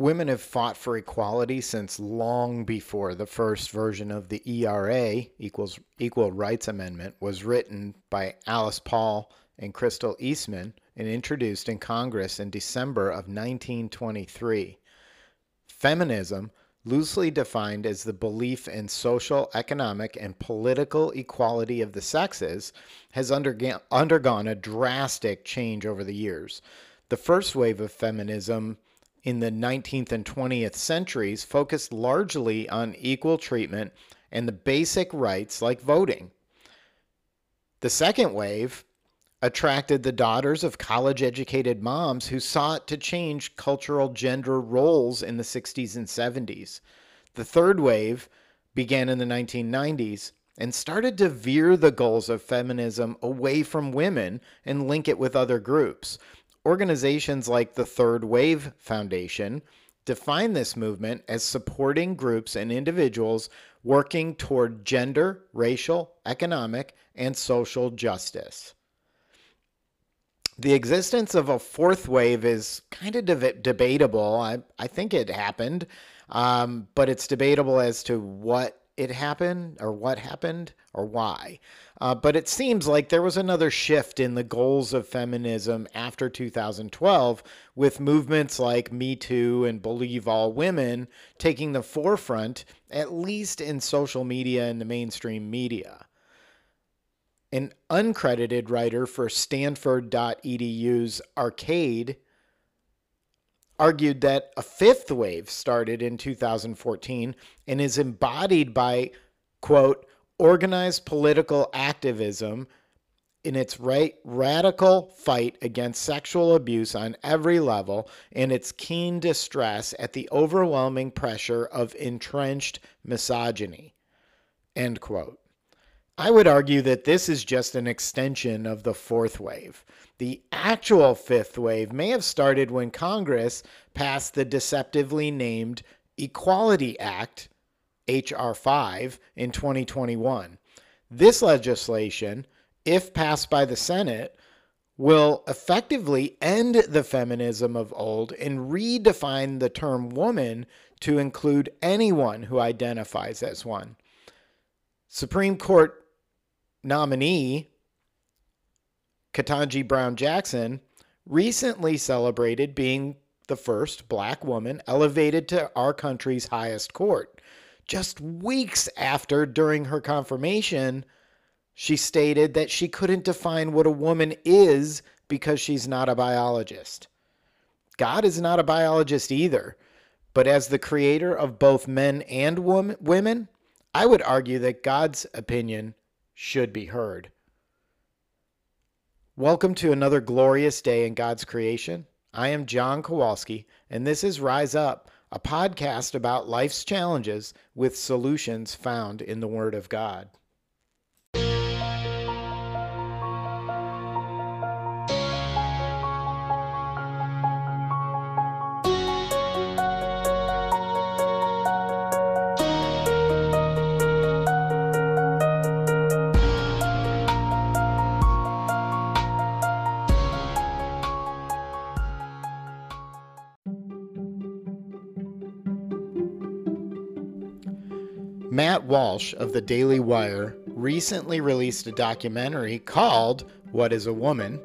Women have fought for equality since long before the first version of the ERA, equals Equal Rights Amendment, was written by Alice Paul and Crystal Eastman and introduced in Congress in December of 1923. Feminism, loosely defined as the belief in social, economic, and political equality of the sexes, has underga- undergone a drastic change over the years. The first wave of feminism in the 19th and 20th centuries focused largely on equal treatment and the basic rights like voting. The second wave attracted the daughters of college educated moms who sought to change cultural gender roles in the 60s and 70s. The third wave began in the 1990s and started to veer the goals of feminism away from women and link it with other groups. Organizations like the Third Wave Foundation define this movement as supporting groups and individuals working toward gender, racial, economic, and social justice. The existence of a fourth wave is kind of de- debatable. I, I think it happened, um, but it's debatable as to what it happened or what happened or why. Uh, but it seems like there was another shift in the goals of feminism after 2012, with movements like Me Too and Believe All Women taking the forefront, at least in social media and the mainstream media. An uncredited writer for Stanford.edu's Arcade argued that a fifth wave started in 2014 and is embodied by, quote, organized political activism in its right, radical fight against sexual abuse on every level and its keen distress at the overwhelming pressure of entrenched misogyny. End quote. I would argue that this is just an extension of the fourth wave. The actual fifth wave may have started when Congress passed the deceptively named Equality Act, H.R. 5, in 2021. This legislation, if passed by the Senate, will effectively end the feminism of old and redefine the term woman to include anyone who identifies as one. Supreme Court nominee, Ketanji Brown Jackson, recently celebrated being the first black woman elevated to our country's highest court. Just weeks after, during her confirmation, she stated that she couldn't define what a woman is because she's not a biologist. God is not a biologist either, but as the creator of both men and women, I would argue that God's opinion should be heard. Welcome to another glorious day in God's creation. I am John Kowalski, and this is Rise Up, a podcast about life's challenges with solutions found in the Word of God. Walsh of the Daily Wire recently released a documentary called What is a Woman?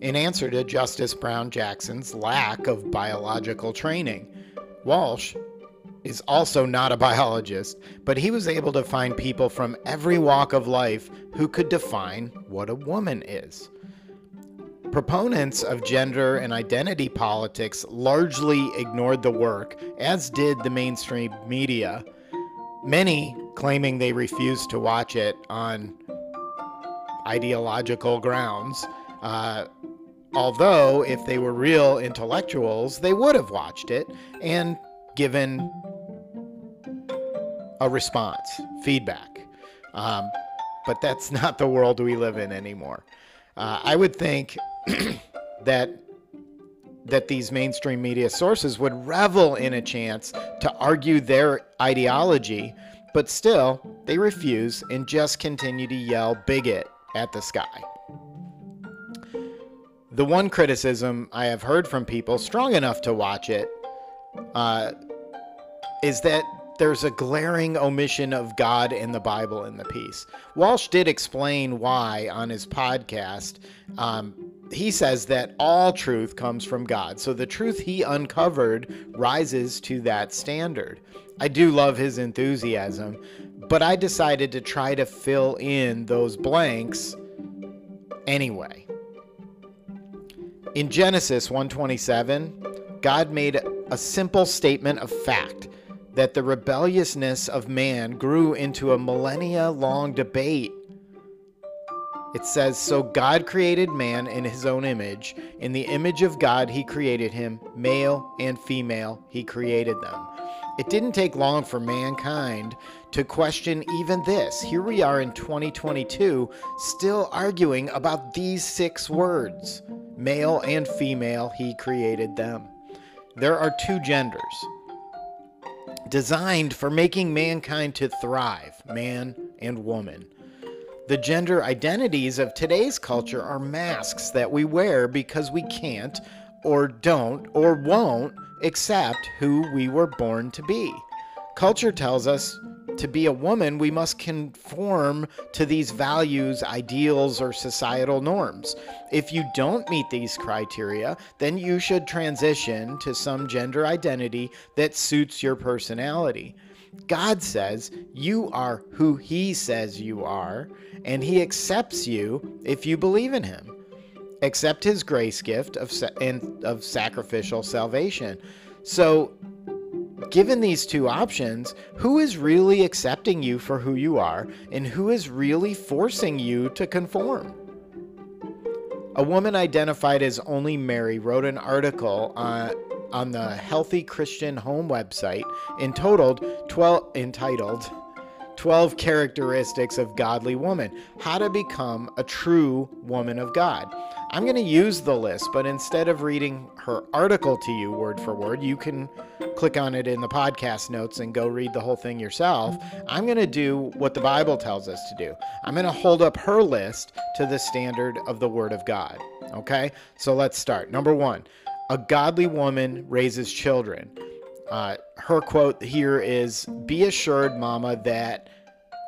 in answer to Justice Brown Jackson's lack of biological training. Walsh is also not a biologist, but he was able to find people from every walk of life who could define what a woman is. Proponents of gender and identity politics largely ignored the work, as did the mainstream media many claiming they refused to watch it on ideological grounds. Uh, although, if they were real intellectuals, they would have watched it and given a response, feedback. Um, but that's not the world we live in anymore. Uh, I would think that that these mainstream media sources would revel in a chance to argue their ideology, but still, they refuse and just continue to yell bigot at the sky. The one criticism I have heard from people strong enough to watch it uh, is that there's a glaring omission of God in the Bible in the piece. Walsh did explain why on his podcast. Um, he says that all truth comes from God. So the truth he uncovered rises to that standard. I do love his enthusiasm, but I decided to try to fill in those blanks anyway. In Genesis 127, God made a simple statement of fact that the rebelliousness of man grew into a millennia long debate. It says, So God created man in his own image. In the image of God, he created him, male and female, he created them. It didn't take long for mankind to question even this. Here we are in 2022, still arguing about these six words male and female, he created them. There are two genders designed for making mankind to thrive, man and woman. The gender identities of today's culture are masks that we wear because we can't, or don't, or won't accept who we were born to be. Culture tells us to be a woman, we must conform to these values, ideals, or societal norms. If you don't meet these criteria, then you should transition to some gender identity that suits your personality. God says you are who He says you are, and He accepts you if you believe in Him. Accept His grace gift of, and of sacrificial salvation. So, given these two options, who is really accepting you for who you are, and who is really forcing you to conform? A woman identified as only Mary wrote an article on, on the Healthy Christian Home website entitled 12, entitled 12 Characteristics of Godly Woman How to Become a True Woman of God. I'm going to use the list, but instead of reading her article to you word for word, you can click on it in the podcast notes and go read the whole thing yourself. I'm going to do what the Bible tells us to do. I'm going to hold up her list to the standard of the Word of God. Okay? So let's start. Number one, a godly woman raises children. Uh, her quote here is Be assured, Mama, that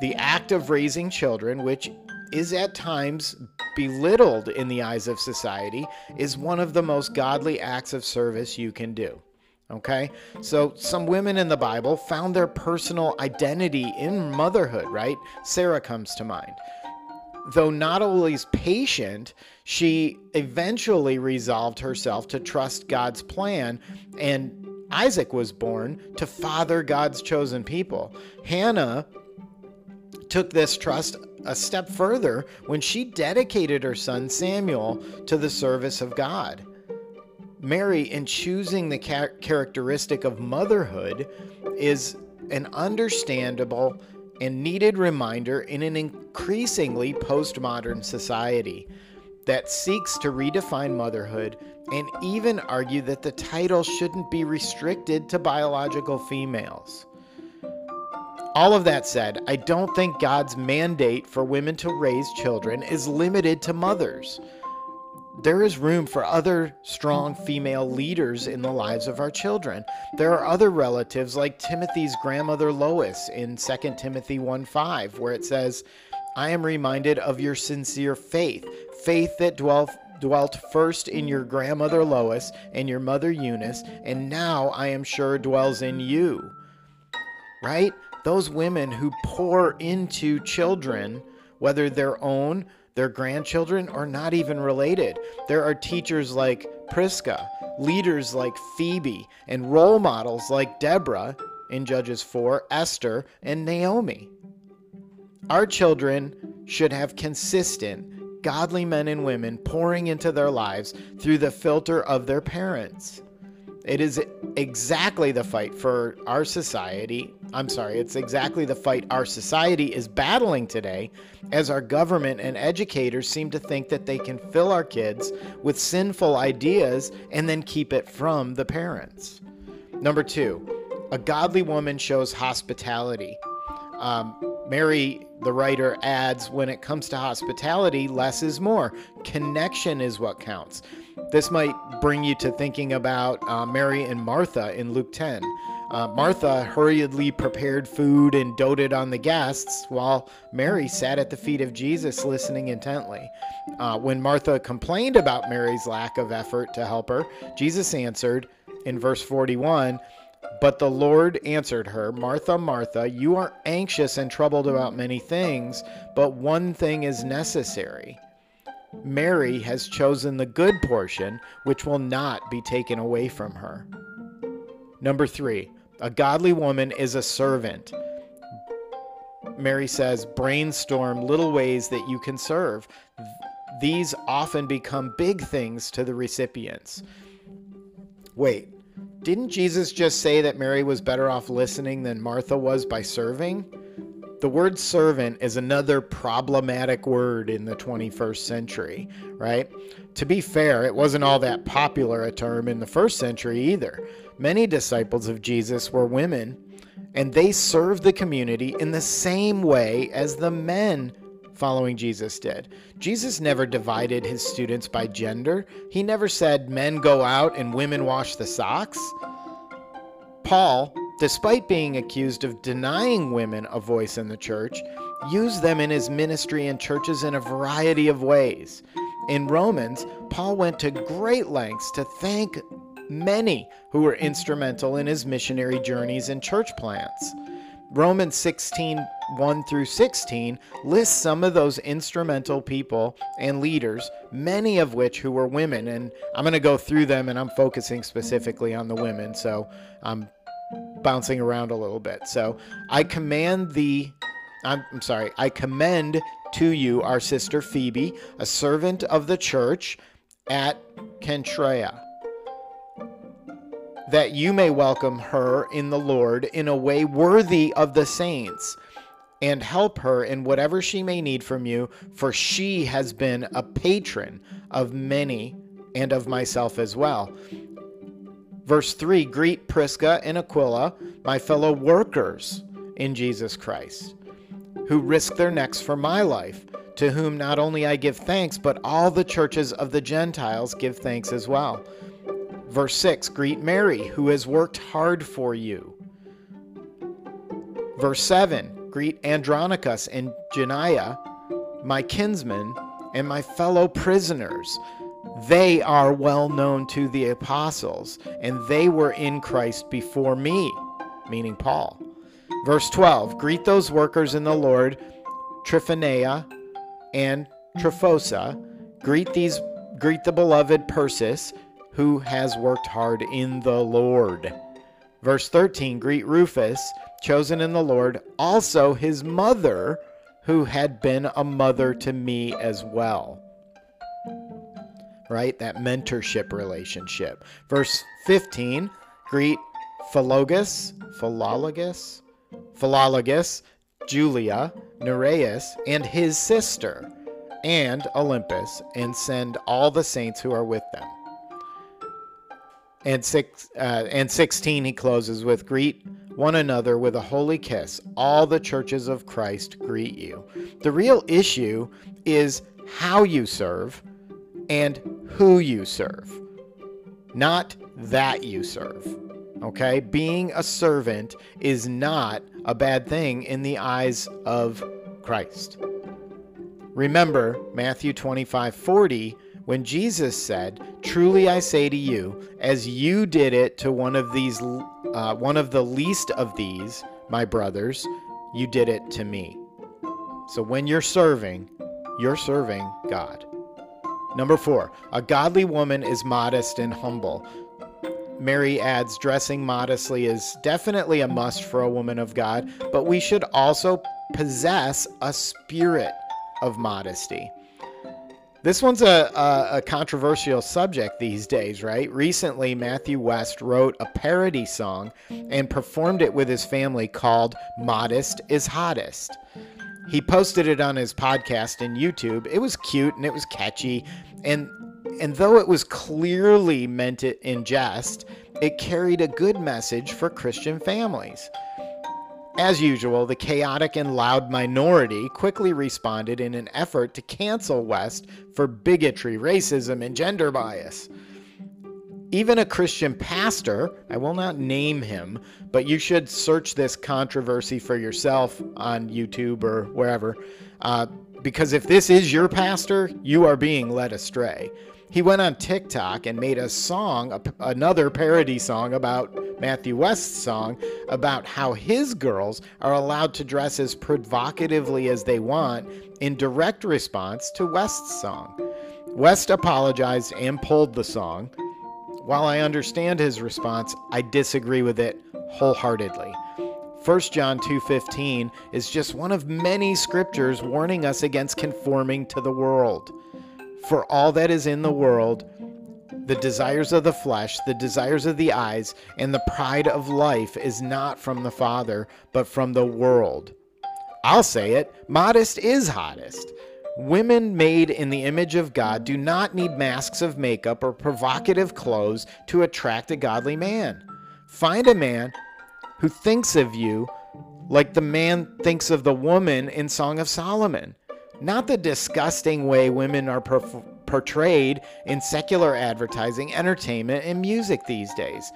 the act of raising children, which is at times belittled in the eyes of society, is one of the most godly acts of service you can do. Okay? So, some women in the Bible found their personal identity in motherhood, right? Sarah comes to mind. Though not always patient, she eventually resolved herself to trust God's plan, and Isaac was born to father God's chosen people. Hannah took this trust a step further when she dedicated her son Samuel to the service of God. Mary, in choosing the char- characteristic of motherhood, is an understandable and needed reminder in an increasingly postmodern society that seeks to redefine motherhood and even argue that the title shouldn't be restricted to biological females. All of that said, I don't think God's mandate for women to raise children is limited to mothers. There is room for other strong female leaders in the lives of our children. There are other relatives like Timothy's grandmother Lois in 2 Timothy 1:5 where it says, "I am reminded of your sincere faith, faith that dwelt dwelt first in your grandmother Lois and your mother Eunice, and now I am sure dwells in you." Right? those women who pour into children, whether their own, their grandchildren, are not even related. There are teachers like Prisca, leaders like Phoebe, and role models like Deborah in Judges 4, Esther, and Naomi. Our children should have consistent, godly men and women pouring into their lives through the filter of their parents. It is exactly the fight for our society. I'm sorry, it's exactly the fight our society is battling today as our government and educators seem to think that they can fill our kids with sinful ideas and then keep it from the parents. Number two, a godly woman shows hospitality. Um, Mary, the writer, adds when it comes to hospitality, less is more. Connection is what counts. This might bring you to thinking about uh, Mary and Martha in Luke 10. Uh, Martha hurriedly prepared food and doted on the guests, while Mary sat at the feet of Jesus listening intently. Uh, when Martha complained about Mary's lack of effort to help her, Jesus answered in verse 41 But the Lord answered her, Martha, Martha, you are anxious and troubled about many things, but one thing is necessary. Mary has chosen the good portion, which will not be taken away from her. Number three, a godly woman is a servant. Mary says, brainstorm little ways that you can serve. These often become big things to the recipients. Wait, didn't Jesus just say that Mary was better off listening than Martha was by serving? The word servant is another problematic word in the 21st century, right? To be fair, it wasn't all that popular a term in the first century either. Many disciples of Jesus were women, and they served the community in the same way as the men following Jesus did. Jesus never divided his students by gender. He never said men go out and women wash the socks. Paul, despite being accused of denying women a voice in the church, used them in his ministry and churches in a variety of ways. In Romans, Paul went to great lengths to thank many who were instrumental in his missionary journeys and church plants. Romans 16 1 through 16 lists some of those instrumental people and leaders, many of which who were women. And I'm going to go through them and I'm focusing specifically on the women. So I'm bouncing around a little bit. So I command the, I'm, I'm sorry, I commend to you our sister Phoebe, a servant of the church at Cenchrea that you may welcome her in the Lord in a way worthy of the saints, and help her in whatever she may need from you, for she has been a patron of many and of myself as well. Verse 3 Greet Prisca and Aquila, my fellow workers in Jesus Christ, who risk their necks for my life, to whom not only I give thanks, but all the churches of the Gentiles give thanks as well. Verse 6 Greet Mary, who has worked hard for you. Verse 7 Greet Andronicus and Junia, my kinsmen and my fellow prisoners. They are well known to the apostles, and they were in Christ before me, meaning Paul. Verse 12 Greet those workers in the Lord, Tryphena and Tryphosa. Greet these greet the beloved Persis who has worked hard in the Lord. Verse 13 Greet Rufus, chosen in the Lord, also his mother, who had been a mother to me as well. Right? That mentorship relationship. Verse 15 Greet Philologus, Philologus, Philologus, Julia, Nereus, and his sister, and Olympas, and send all the saints who are with them. And six uh, and sixteen he closes with greet one another with a holy kiss. All the churches of Christ greet you. The real issue is how you serve and who you serve, not that you serve. Okay? Being a servant is not a bad thing in the eyes of Christ. Remember Matthew 25 40 when Jesus said, "Truly I say to you, as you did it to one of these uh, one of the least of these, my brothers, you did it to me." So when you're serving, you're serving God. Number 4, a godly woman is modest and humble. Mary adds dressing modestly is definitely a must for a woman of God, but we should also possess a spirit of modesty. This one's a, a, a, controversial subject these days, right? Recently, Matthew West wrote a parody song and performed it with his family called Modest is Hottest. He posted it on his podcast and YouTube. It was cute and it was catchy. And, and though it was clearly meant in jest, it carried a good message for Christian families. As usual, the chaotic and loud minority quickly responded in an effort to cancel West for bigotry, racism, and gender bias. Even a Christian pastor, I will not name him, but you should search this controversy for yourself on YouTube or wherever, uh, because if this is your pastor, you are being led astray. He went on TikTok and made a song, a, another parody song about Matthew West's song, about how his girls are allowed to dress as provocatively as they want in direct response to West's song. West apologized and pulled the song. While I understand his response, I disagree with it wholeheartedly. 1 John 2:15 is just one of many scriptures warning us against conforming to the world. For all that is in the world, the desires of the flesh, the desires of the eyes, and the pride of life is not from the Father, but from the world. I'll say it modest is hottest. Women made in the image of God do not need masks of makeup or provocative clothes to attract a godly man. Find a man who thinks of you like the man thinks of the woman in Song of Solomon not the disgusting way women are portrayed in secular advertising, entertainment, and music these days.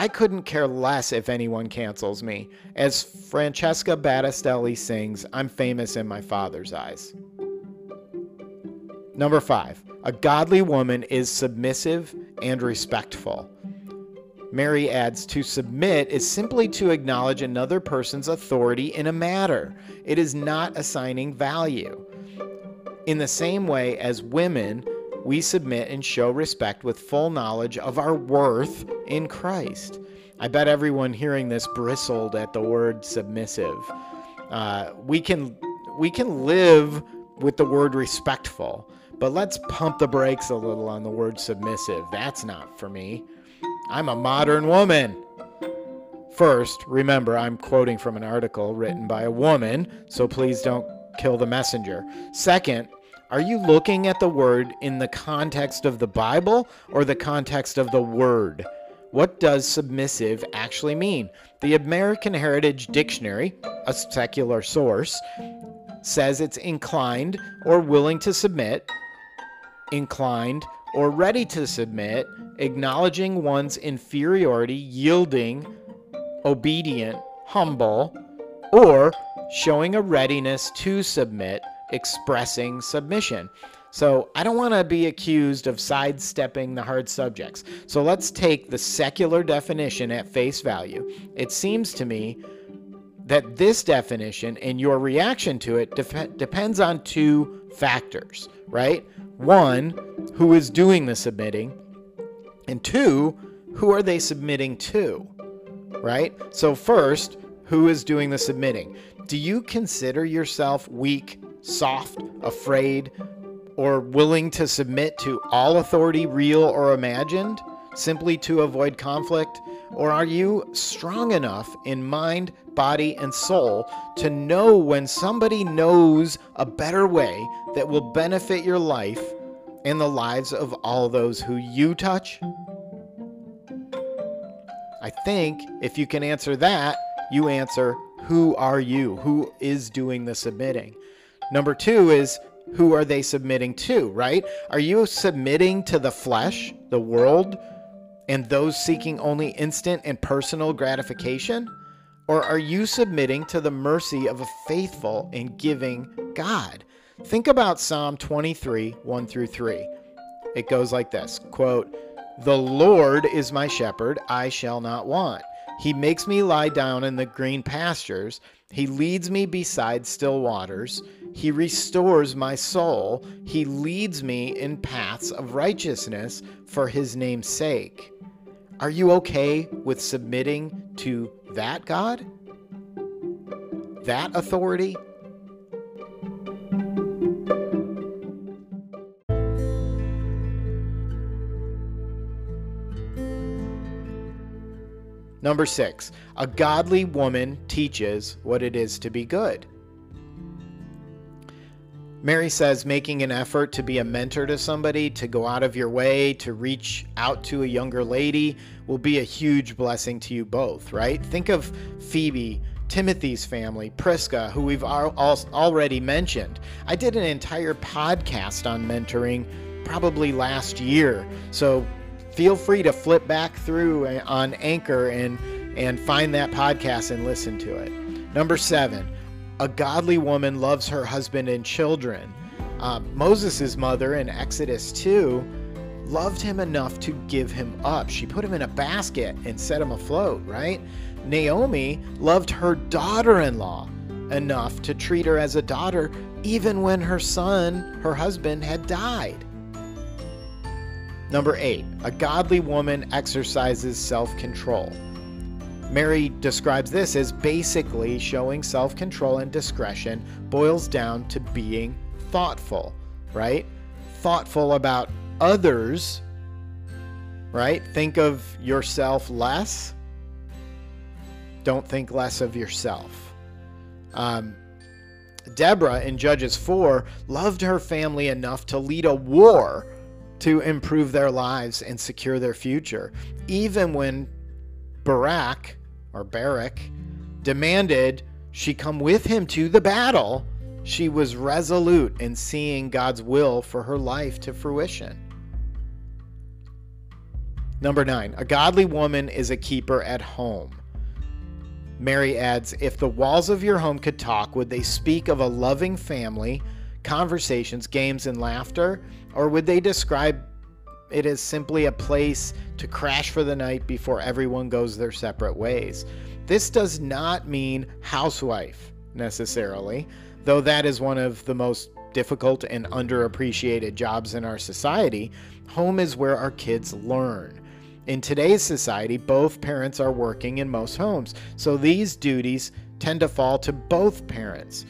I couldn't care less if anyone cancels me. As Francesca Battistelli sings, I'm famous in my father's eyes. Number five, a godly woman is submissive and respectful. Mary adds to submit is simply to acknowledge another person's authority in a matter. It is not assigning value. In the same way as women, we submit and show respect with full knowledge of our worth in Christ. I bet everyone hearing this bristled at the word submissive. Uh, we can we can live with the word respectful, but let's pump the brakes a little on the word submissive. That's not for me. I'm a modern woman. First, remember I'm quoting from an article written by a woman, so please don't kill the messenger. Second, are you looking at the word in the context of the Bible or the context of the word? What does submissive actually mean? The American Heritage Dictionary, a secular source, says it's inclined or willing to submit, inclined or ready to submit, acknowledging one's inferiority, yielding, obedient, humble, or showing a readiness to submit, expressing submission. So I don't want to be accused of sidestepping the hard subjects. So let's take the secular definition at face value. It seems to me that this definition and your reaction to it def- depends on two factors, right? One, who is doing the submitting, and two, who are they submitting to? Right? So, first, who is doing the submitting? Do you consider yourself weak, soft, afraid, or willing to submit to all authority, real or imagined, simply to avoid conflict? Or are you strong enough in mind, body, and soul to know when somebody knows a better way that will benefit your life and the lives of all those who you touch? I think if you can answer that, you answer who are you? Who is doing the submitting? Number two is who are they submitting to, right? Are you submitting to the flesh, the world, and those seeking only instant and personal gratification? Or are you submitting to the mercy of a faithful and giving God? Think about Psalm 23, 1 through 3. It goes like this quote, The Lord is my shepherd, I shall not want. He makes me lie down in the green pastures. He leads me beside still waters. He restores my soul. He leads me in paths of righteousness for his name's sake. Are you okay with submitting to that God? That authority? Number six, a godly woman teaches what it is to be good. Mary says making an effort to be a mentor to somebody, to go out of your way, to reach out to a younger lady will be a huge blessing to you both, right? Think of Phoebe Timothy's family, Prisca, who we've al- al- already mentioned. I did an entire podcast on mentoring probably last year. So feel free to flip back through uh, on Anchor and and find that podcast and listen to it. Number 7. A godly woman loves her husband and children. Uh, Moses' mother in Exodus 2 loved him enough to give him up. She put him in a basket and set him afloat, right? Naomi loved her daughter in law enough to treat her as a daughter, even when her son, her husband, had died. Number eight, a godly woman exercises self control. Mary describes this as basically showing self control and discretion boils down to being thoughtful, right? Thoughtful about others, right? Think of yourself less. Don't think less of yourself. Um, Deborah in Judges 4 loved her family enough to lead a war to improve their lives and secure their future, even when Barak or Barak demanded she come with him to the battle. She was resolute in seeing God's will for her life to fruition. Number nine, a godly woman is a keeper at home. Mary adds, If the walls of your home could talk, would they speak of a loving family, conversations, games, and laughter? Or would they describe it as simply a place to crash for the night before everyone goes their separate ways? This does not mean housewife necessarily, though that is one of the most difficult and underappreciated jobs in our society. Home is where our kids learn. In today's society, both parents are working in most homes, so these duties tend to fall to both parents.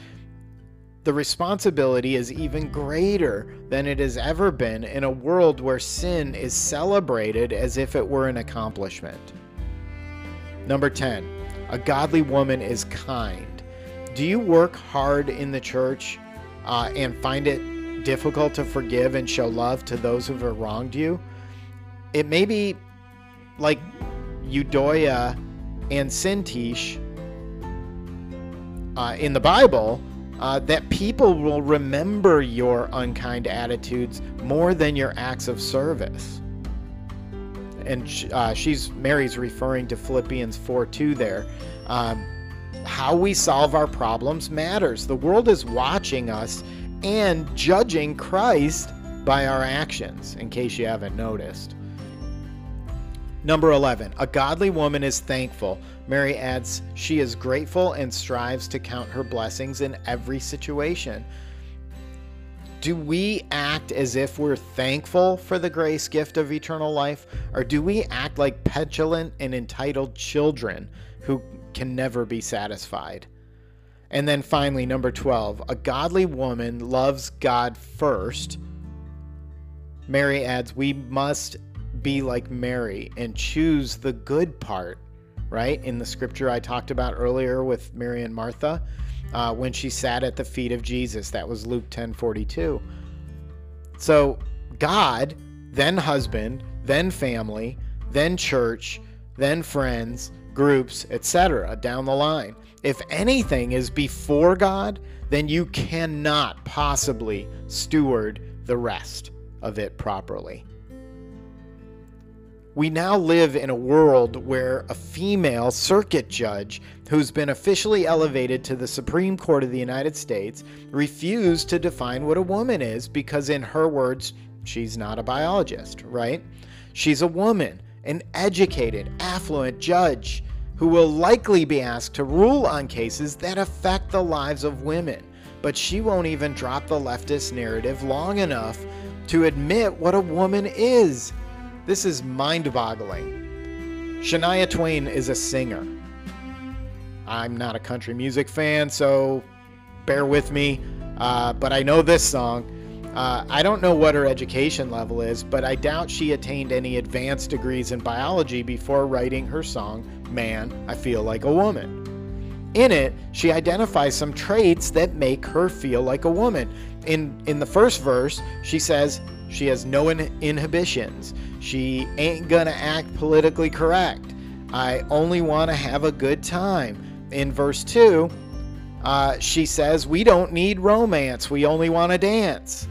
The responsibility is even greater than it has ever been in a world where sin is celebrated as if it were an accomplishment. Number 10, a godly woman is kind. Do you work hard in the church uh, and find it difficult to forgive and show love to those who have wronged you? It may be like Euodia and Syntyche uh, in the Bible, uh, that people will remember your unkind attitudes more than your acts of service. And uh, she's Mary's referring to Philippians 4 2 there. Um, how we solve our problems matters. The world is watching us and judging Christ by our actions, in case you haven't noticed. Number 11, a godly woman is thankful. Mary adds, she is grateful and strives to count her blessings in every situation. Do we act as if we're thankful for the grace gift of eternal life, or do we act like petulant and entitled children who can never be satisfied? And then finally, number 12, a godly woman loves God first. Mary adds, we must be like Mary and choose the good part, right? In the scripture I talked about earlier with Mary and Martha, uh, when she sat at the feet of Jesus. That was Luke 10 42. So, God, then husband, then family, then church, then friends, groups, etc., down the line. If anything is before God, then you cannot possibly steward the rest of it properly. We now live in a world where a female circuit judge who's been officially elevated to the Supreme Court of the United States refused to define what a woman is because, in her words, she's not a biologist, right? She's a woman, an educated, affluent judge who will likely be asked to rule on cases that affect the lives of women. But she won't even drop the leftist narrative long enough to admit what a woman is. This is mind boggling. Shania Twain is a singer. I'm not a country music fan, so bear with me. Uh, but I know this song. Uh, I don't know what her education level is, but I doubt she attained any advanced degrees in biology before writing her song, Man, I Feel Like a Woman. In it, she identifies some traits that make her feel like a woman. In, in the first verse, she says she has no in- inhibitions. She ain't gonna act politically correct. I only want to have a good time. in verse 2, uh, she says, We don't need romance, we only want to dance.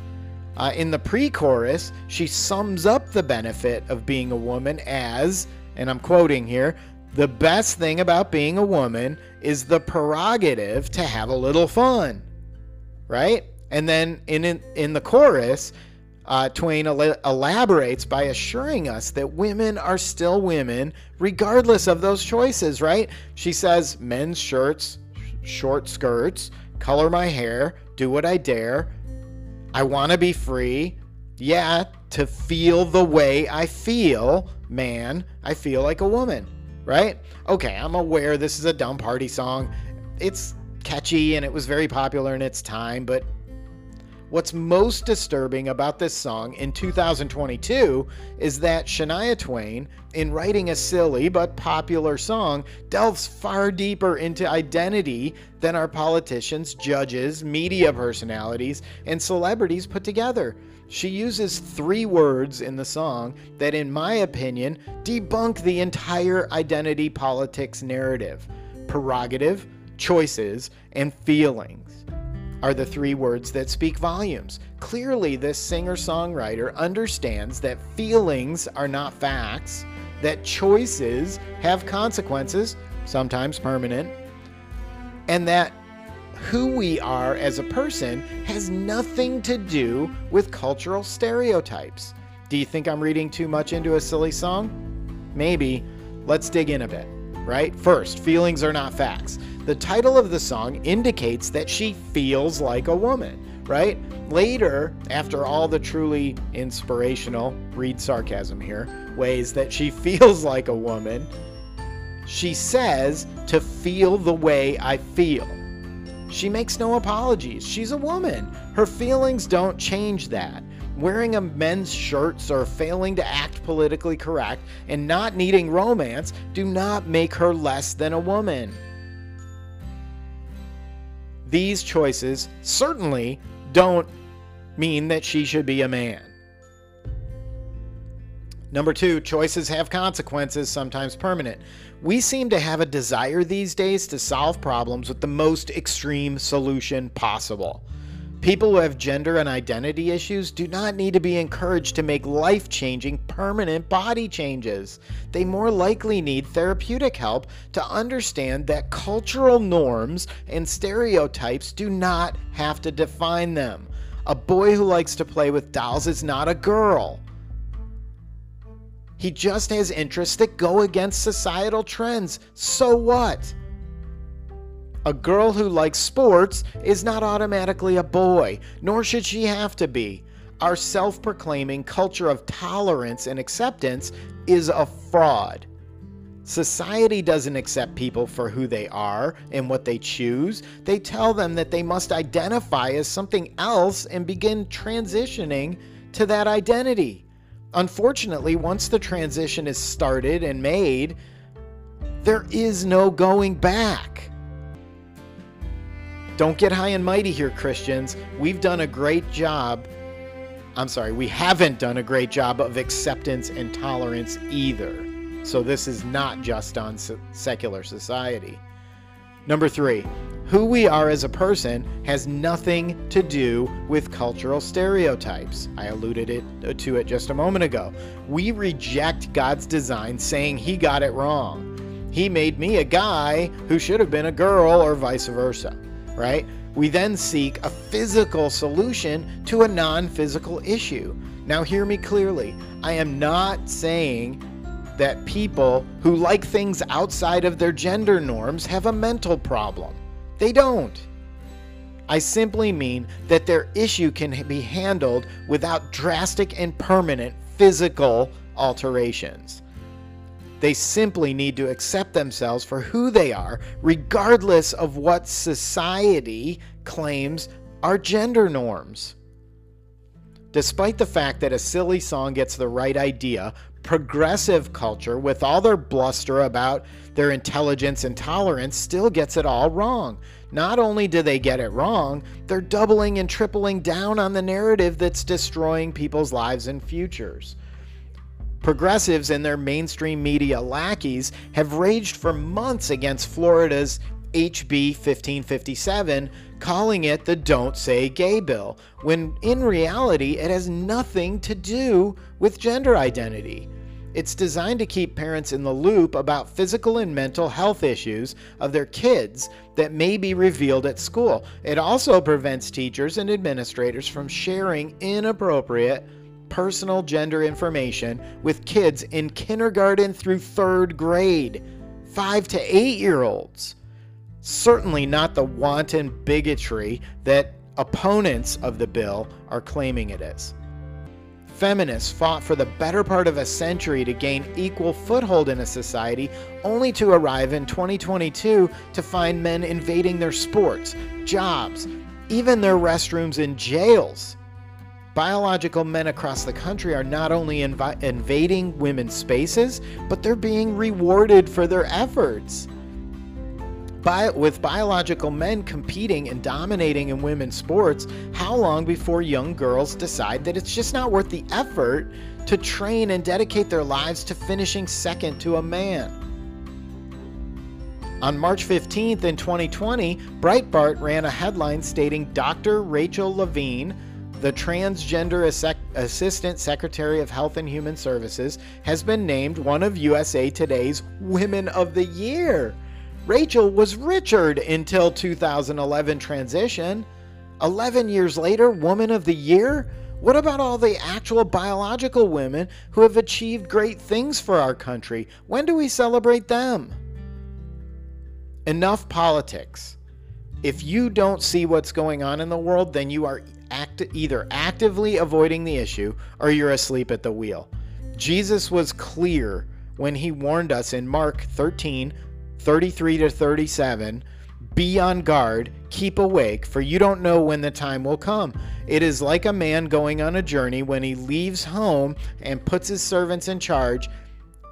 Uh, in the pre chorus, she sums up the benefit of being a woman as, and I'm quoting here, the best thing about being a woman is the prerogative to have a little fun. Right? And then in, in, in the chorus, uh, Twain el- elaborates by assuring us that women are still women regardless of those choices, right? She says, men's shirts, short skirts, color my hair, do what I dare. I want to be free. Yeah, to feel the way I feel, man, I feel like a woman, right? Okay, I'm aware this is a dumb party song. It's catchy and it was very popular in its time, but What's most disturbing about this song in 2022 is that Shania Twain, in writing a silly but popular song, delves far deeper into identity than our politicians, judges, media personalities, and celebrities put together. She uses three words in the song that, in my opinion, debunk the entire identity politics narrative prerogative, choices, and feelings are the three words that speak volumes. Clearly, this singer songwriter understands that feelings are not facts, that choices have consequences, sometimes permanent, and that who we are as a person has nothing to do with cultural stereotypes. Do you think I'm reading too much into a silly song? Maybe. Let's dig in a bit, right? First, feelings are not facts. The title of the song indicates that she feels like a woman, right? Later, after all the truly inspirational, read sarcasm here, ways that she feels like a woman, she says to feel the way I feel. She makes no apologies. She's a woman. Her feelings don't change that. Wearing a men's shirts or failing to act politically correct and not needing romance do not make her less than a woman these choices certainly don't mean that she should be a man. Number two, choices have consequences, sometimes permanent. We seem to have a desire these days to solve problems with the most extreme solution possible. People who have gender and identity issues do not need to be encouraged to make life changing, permanent body changes. They more likely need therapeutic help to understand that cultural norms and stereotypes do not have to define them. A boy who likes to play with dolls is not a girl. He just has interests that go against societal trends. So what? A girl who likes sports is not automatically a boy, nor should she have to be. Our self proclaiming culture of tolerance and acceptance is a fraud. Society doesn't accept people for who they are and what they choose. They tell them that they must identify as something else and begin transitioning to that identity. Unfortunately, once the transition is started and made, there is no going back. Don't get high and mighty here, Christians. We've done a great job. I'm sorry, we haven't done a great job of acceptance and tolerance either. So this is not just on secular society. Number three, who we are as a person has nothing to do with cultural stereotypes. I alluded it, uh, to it just a moment ago. We reject God's design, saying He got it wrong. He made me a guy who should have been a girl, or vice versa right? We then seek a physical solution to a non physical issue. Now, hear me clearly. I am not saying that people who like things outside of their gender norms have a mental problem. They don't. I simply mean that their issue can be handled without drastic and permanent physical alterations. They simply need to accept themselves for who they are, regardless of what society claims are gender norms. Despite the fact that a silly song gets the right idea, progressive culture, with all their bluster about their intelligence and tolerance, still gets it all wrong. Not only do they get it wrong, they're doubling and tripling down on the narrative that's destroying people's lives and futures. Progressives and their mainstream media lackeys have raged for months against Florida's HB 1557, calling it the Don't Say Gay Bill, when in reality it has nothing to do with gender identity. It's designed to keep parents in the loop about physical and mental health issues of their kids that may be revealed at school. It also prevents teachers and administrators from sharing inappropriate personal gender information with kids in kindergarten through third grade, five to eight year olds. Certainly not the wanton bigotry that opponents of the bill are claiming it is feminists fought for the better part of a century to gain equal foothold in a society, only to arrive in 2022 to find men invading their sports, jobs, even their restrooms in jails. Biological men across the country are not only invi- invading women's spaces, but they're being rewarded for their efforts. Bi- with biological men competing and dominating in women's sports, how long before young girls decide that it's just not worth the effort to train and dedicate their lives to finishing second to a man? On March 15th in 2020, Breitbart ran a headline stating Dr. Rachel Levine, the transgender assistant secretary of health and human services, has been named one of USA Today's Women of the Year. Rachel was Richard until 2011 transition. 11 years later, Woman of the Year? What about all the actual biological women who have achieved great things for our country? When do we celebrate them? Enough politics. If you don't see what's going on in the world, then you are act- either actively avoiding the issue or you're asleep at the wheel. Jesus was clear when he warned us in Mark 13 33 to 37 be on guard, keep awake, for you don't know when the time will come. It is like a man going on a journey when he leaves home and puts his servants in charge,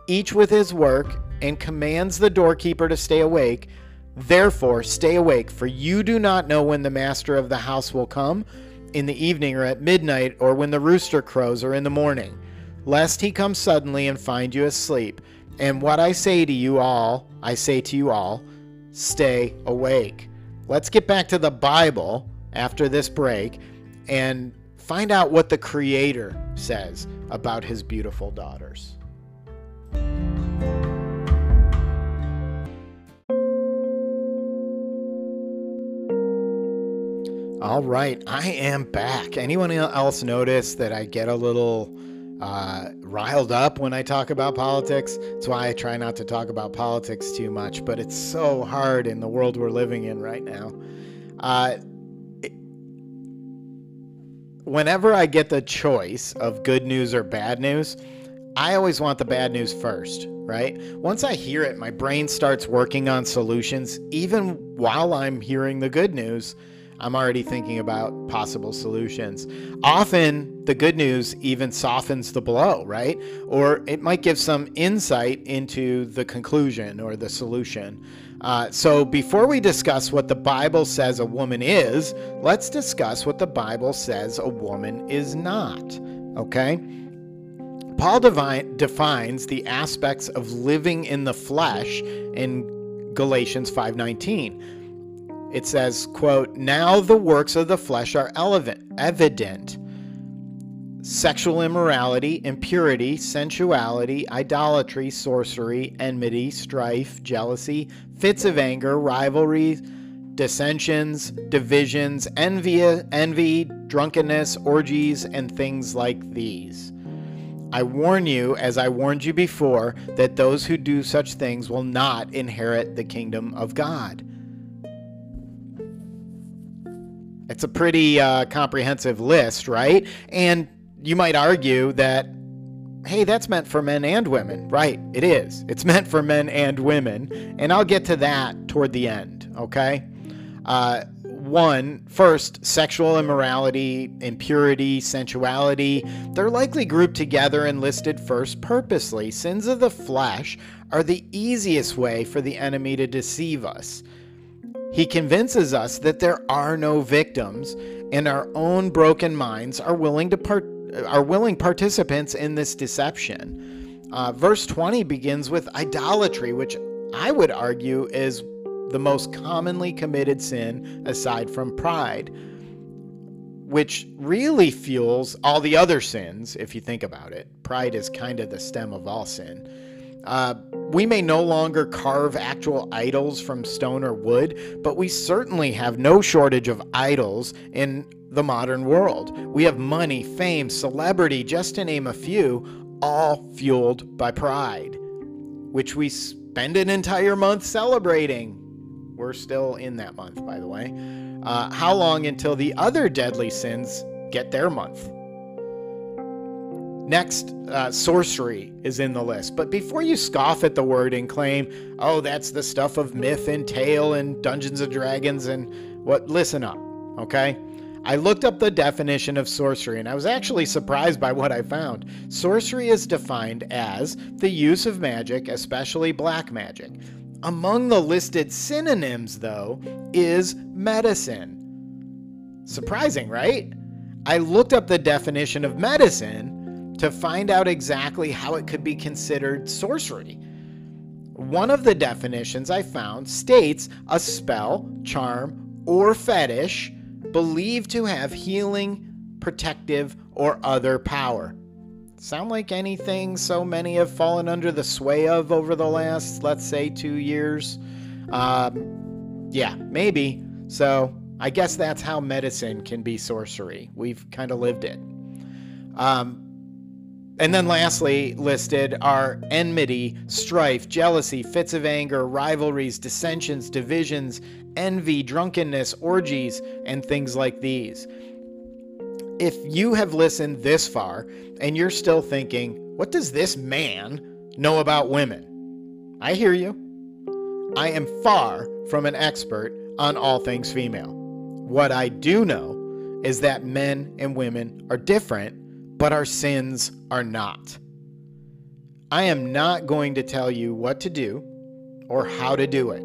each with his work, and commands the doorkeeper to stay awake. Therefore, stay awake, for you do not know when the master of the house will come, in the evening or at midnight, or when the rooster crows or in the morning, lest he come suddenly and find you asleep. And what I say to you all, I say to you all, stay awake. Let's get back to the Bible after this break and find out what the Creator says about his beautiful daughters. All right, I am back. Anyone else notice that I get a little uh, riled up when I talk about politics. That's why I try not to talk about politics too much, but it's so hard in the world we're living in right now. Uh, it, whenever I get the choice of good news or bad news, I always want the bad news first, right? Once I hear it, my brain starts working on solutions, even while I'm hearing the good news. I'm already thinking about possible solutions. Often, the good news even softens the blow, right? Or it might give some insight into the conclusion or the solution. Uh, so, before we discuss what the Bible says a woman is, let's discuss what the Bible says a woman is not. Okay? Paul divine, defines the aspects of living in the flesh in Galatians 5:19 it says, quote, Now the works of the flesh are evident sexual immorality, impurity, sensuality, idolatry, sorcery, enmity, strife, jealousy, fits of anger, rivalry, dissensions, divisions, envy, envy, drunkenness, orgies, and things like these. I warn you, as I warned you before, that those who do such things will not inherit the kingdom of God. It's a pretty uh, comprehensive list, right? And you might argue that, hey, that's meant for men and women. Right, it is. It's meant for men and women. And I'll get to that toward the end, okay? Uh, one, first, sexual immorality, impurity, sensuality, they're likely grouped together and listed first purposely. Sins of the flesh are the easiest way for the enemy to deceive us. He convinces us that there are no victims, and our own broken minds are willing to part- are willing participants in this deception. Uh, verse 20 begins with idolatry, which I would argue is the most commonly committed sin aside from pride, which really fuels all the other sins, if you think about it. Pride is kind of the stem of all sin. Uh, we may no longer carve actual idols from stone or wood, but we certainly have no shortage of idols in the modern world. We have money, fame, celebrity, just to name a few, all fueled by pride, which we spend an entire month celebrating. We're still in that month, by the way. Uh, how long until the other deadly sins get their month? Next, uh, sorcery is in the list. But before you scoff at the word and claim, oh, that's the stuff of myth and tale and Dungeons and Dragons and what, listen up, okay? I looked up the definition of sorcery and I was actually surprised by what I found. Sorcery is defined as the use of magic, especially black magic. Among the listed synonyms, though, is medicine. Surprising, right? I looked up the definition of medicine to find out exactly how it could be considered sorcery. One of the definitions I found states a spell, charm, or fetish believed to have healing, protective, or other power. Sound like anything so many have fallen under the sway of over the last, let's say, two years? Um, yeah, maybe. So I guess that's how medicine can be sorcery. We've kind of lived it. Um, and then lastly, listed are enmity, strife, jealousy, fits of anger, rivalries, dissensions, divisions, envy, drunkenness, orgies, and things like these. If you have listened this far and you're still thinking, what does this man know about women? I hear you. I am far from an expert on all things female. What I do know is that men and women are different but our sins are not. I am not going to tell you what to do or how to do it.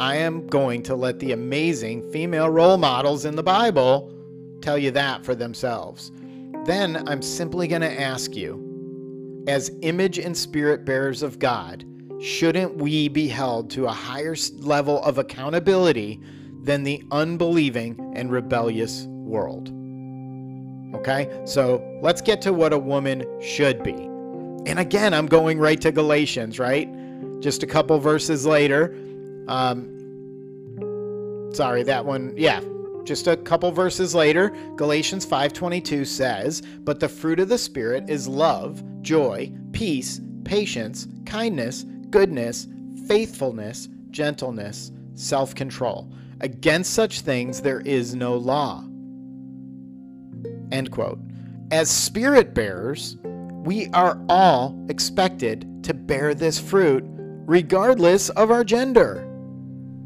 I am going to let the amazing female role models in the Bible tell you that for themselves. Then I'm simply going to ask you, as image and spirit bearers of God, shouldn't we be held to a higher level of accountability than the unbelieving and rebellious world? Okay, so let's get to what a woman should be. And again, I'm going right to Galatians, right? Just a couple verses later. Um, sorry, that one, yeah, just a couple verses later galatians 5.22 says but the fruit of the spirit is love joy peace patience kindness goodness faithfulness gentleness self-control against such things there is no law End quote. As spirit bearers, we are all expected to bear this fruit regardless of our gender.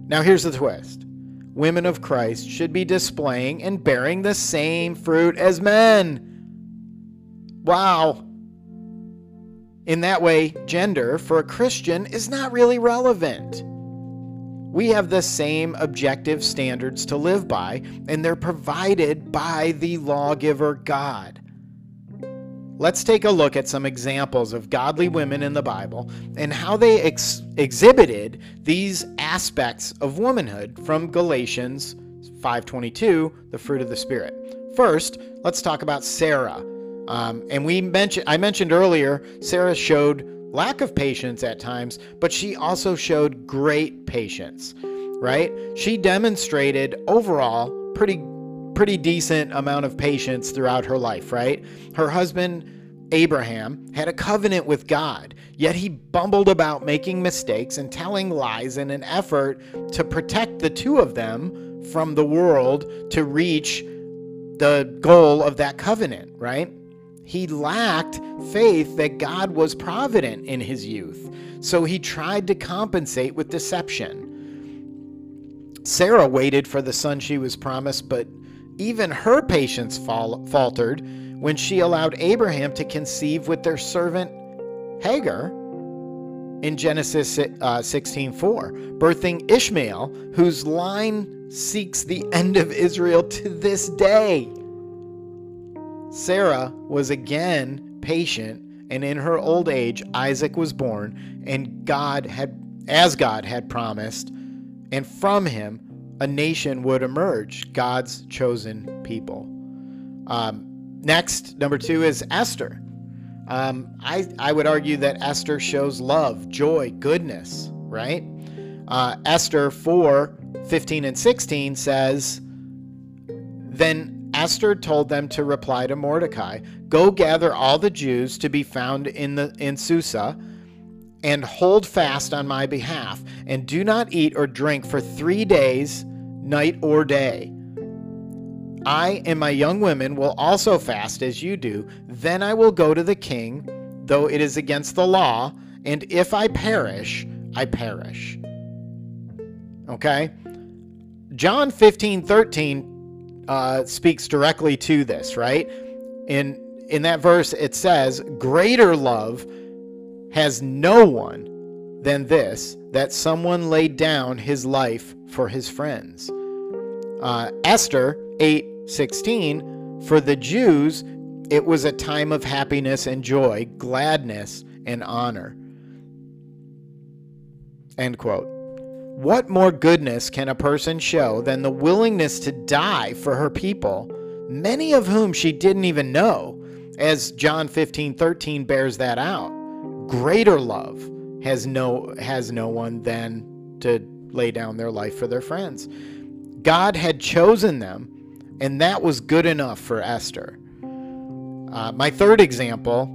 Now, here's the twist women of Christ should be displaying and bearing the same fruit as men. Wow. In that way, gender for a Christian is not really relevant. We have the same objective standards to live by, and they're provided by the lawgiver God. Let's take a look at some examples of godly women in the Bible and how they ex- exhibited these aspects of womanhood from Galatians 5:22, the fruit of the spirit. First, let's talk about Sarah. Um, and we mentioned I mentioned earlier Sarah showed lack of patience at times, but she also showed great patience, right? She demonstrated overall pretty pretty decent amount of patience throughout her life, right? Her husband Abraham had a covenant with God, yet he bumbled about making mistakes and telling lies in an effort to protect the two of them from the world to reach the goal of that covenant, right? He lacked faith that God was provident in his youth, so he tried to compensate with deception. Sarah waited for the son she was promised, but even her patience faltered when she allowed Abraham to conceive with their servant Hagar in Genesis 16:4, uh, birthing Ishmael, whose line seeks the end of Israel to this day. Sarah was again patient, and in her old age, Isaac was born, and God had, as God had promised, and from him a nation would emerge, God's chosen people. Um, next, number two is Esther. Um, I, I would argue that Esther shows love, joy, goodness, right? Uh, Esther 4 15 and 16 says, Then Esther told them to reply to Mordecai, Go gather all the Jews to be found in, the, in Susa and hold fast on my behalf, and do not eat or drink for three days, night or day. I and my young women will also fast as you do. Then I will go to the king, though it is against the law, and if I perish, I perish. Okay? John 15 13 uh, speaks directly to this, right? In, in that verse, it says, Greater love has no one than this that someone laid down his life for his friends. Uh, Esther 8:16 for the Jews it was a time of happiness and joy, gladness and honor. End quote. What more goodness can a person show than the willingness to die for her people, many of whom she didn't even know, as John 15:13 bears that out greater love has no has no one than to lay down their life for their friends. God had chosen them, and that was good enough for Esther. Uh, my third example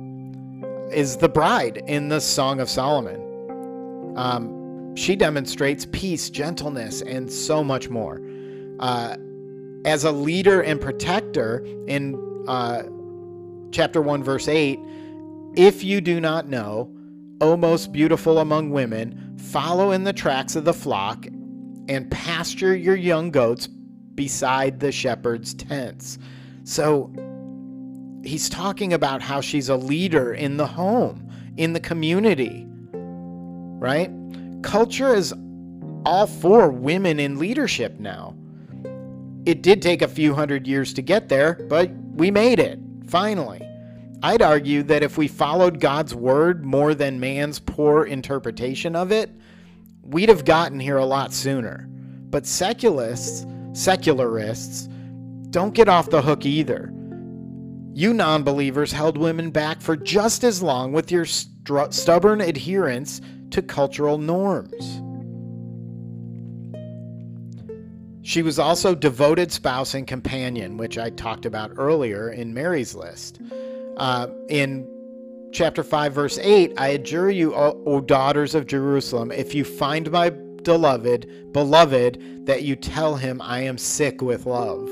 is the bride in the Song of Solomon. Um, she demonstrates peace, gentleness, and so much more. Uh, as a leader and protector in uh, chapter 1, verse 8, if you do not know, O most beautiful among women, follow in the tracks of the flock and pasture your young goats beside the shepherd's tents. So he's talking about how she's a leader in the home, in the community, right? Culture is all for women in leadership now. It did take a few hundred years to get there, but we made it, finally. I'd argue that if we followed God's word more than man's poor interpretation of it, we'd have gotten here a lot sooner. But secularists, secularists don't get off the hook either. You non believers held women back for just as long with your st- stubborn adherence to cultural norms. She was also devoted spouse and companion, which I talked about earlier in Mary's list. Uh, in chapter 5, verse 8, I adjure you, o, o daughters of Jerusalem, if you find my beloved, beloved, that you tell him I am sick with love.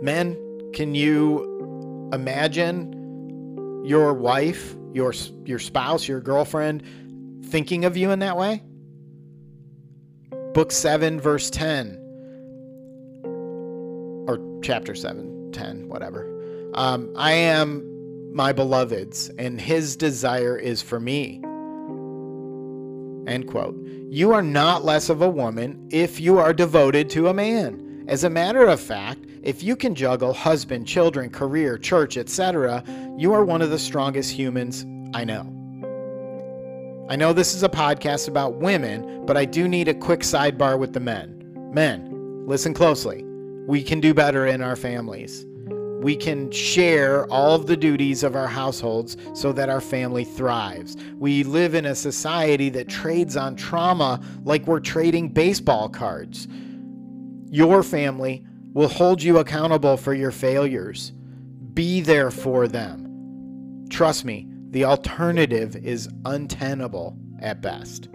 Men, can you imagine your wife, your your spouse, your girlfriend thinking of you in that way? Book 7 verse 10 or chapter 7, 10, whatever. Um, I am my beloved's, and his desire is for me. End quote. You are not less of a woman if you are devoted to a man. As a matter of fact, if you can juggle husband, children, career, church, etc., you are one of the strongest humans I know. I know this is a podcast about women, but I do need a quick sidebar with the men. Men, listen closely. We can do better in our families we can share all of the duties of our households so that our family thrives. We live in a society that trades on trauma like we're trading baseball cards. Your family will hold you accountable for your failures. Be there for them. Trust me, the alternative is untenable at best.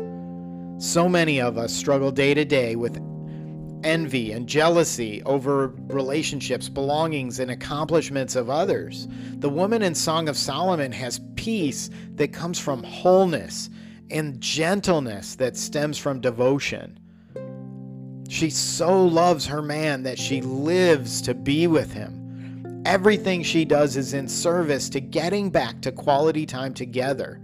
So many of us struggle day to day with envy and jealousy over relationships, belongings, and accomplishments of others. The woman in Song of Solomon has peace that comes from wholeness and gentleness that stems from devotion. She so loves her man that she lives to be with him. Everything she does is in service to getting back to quality time together.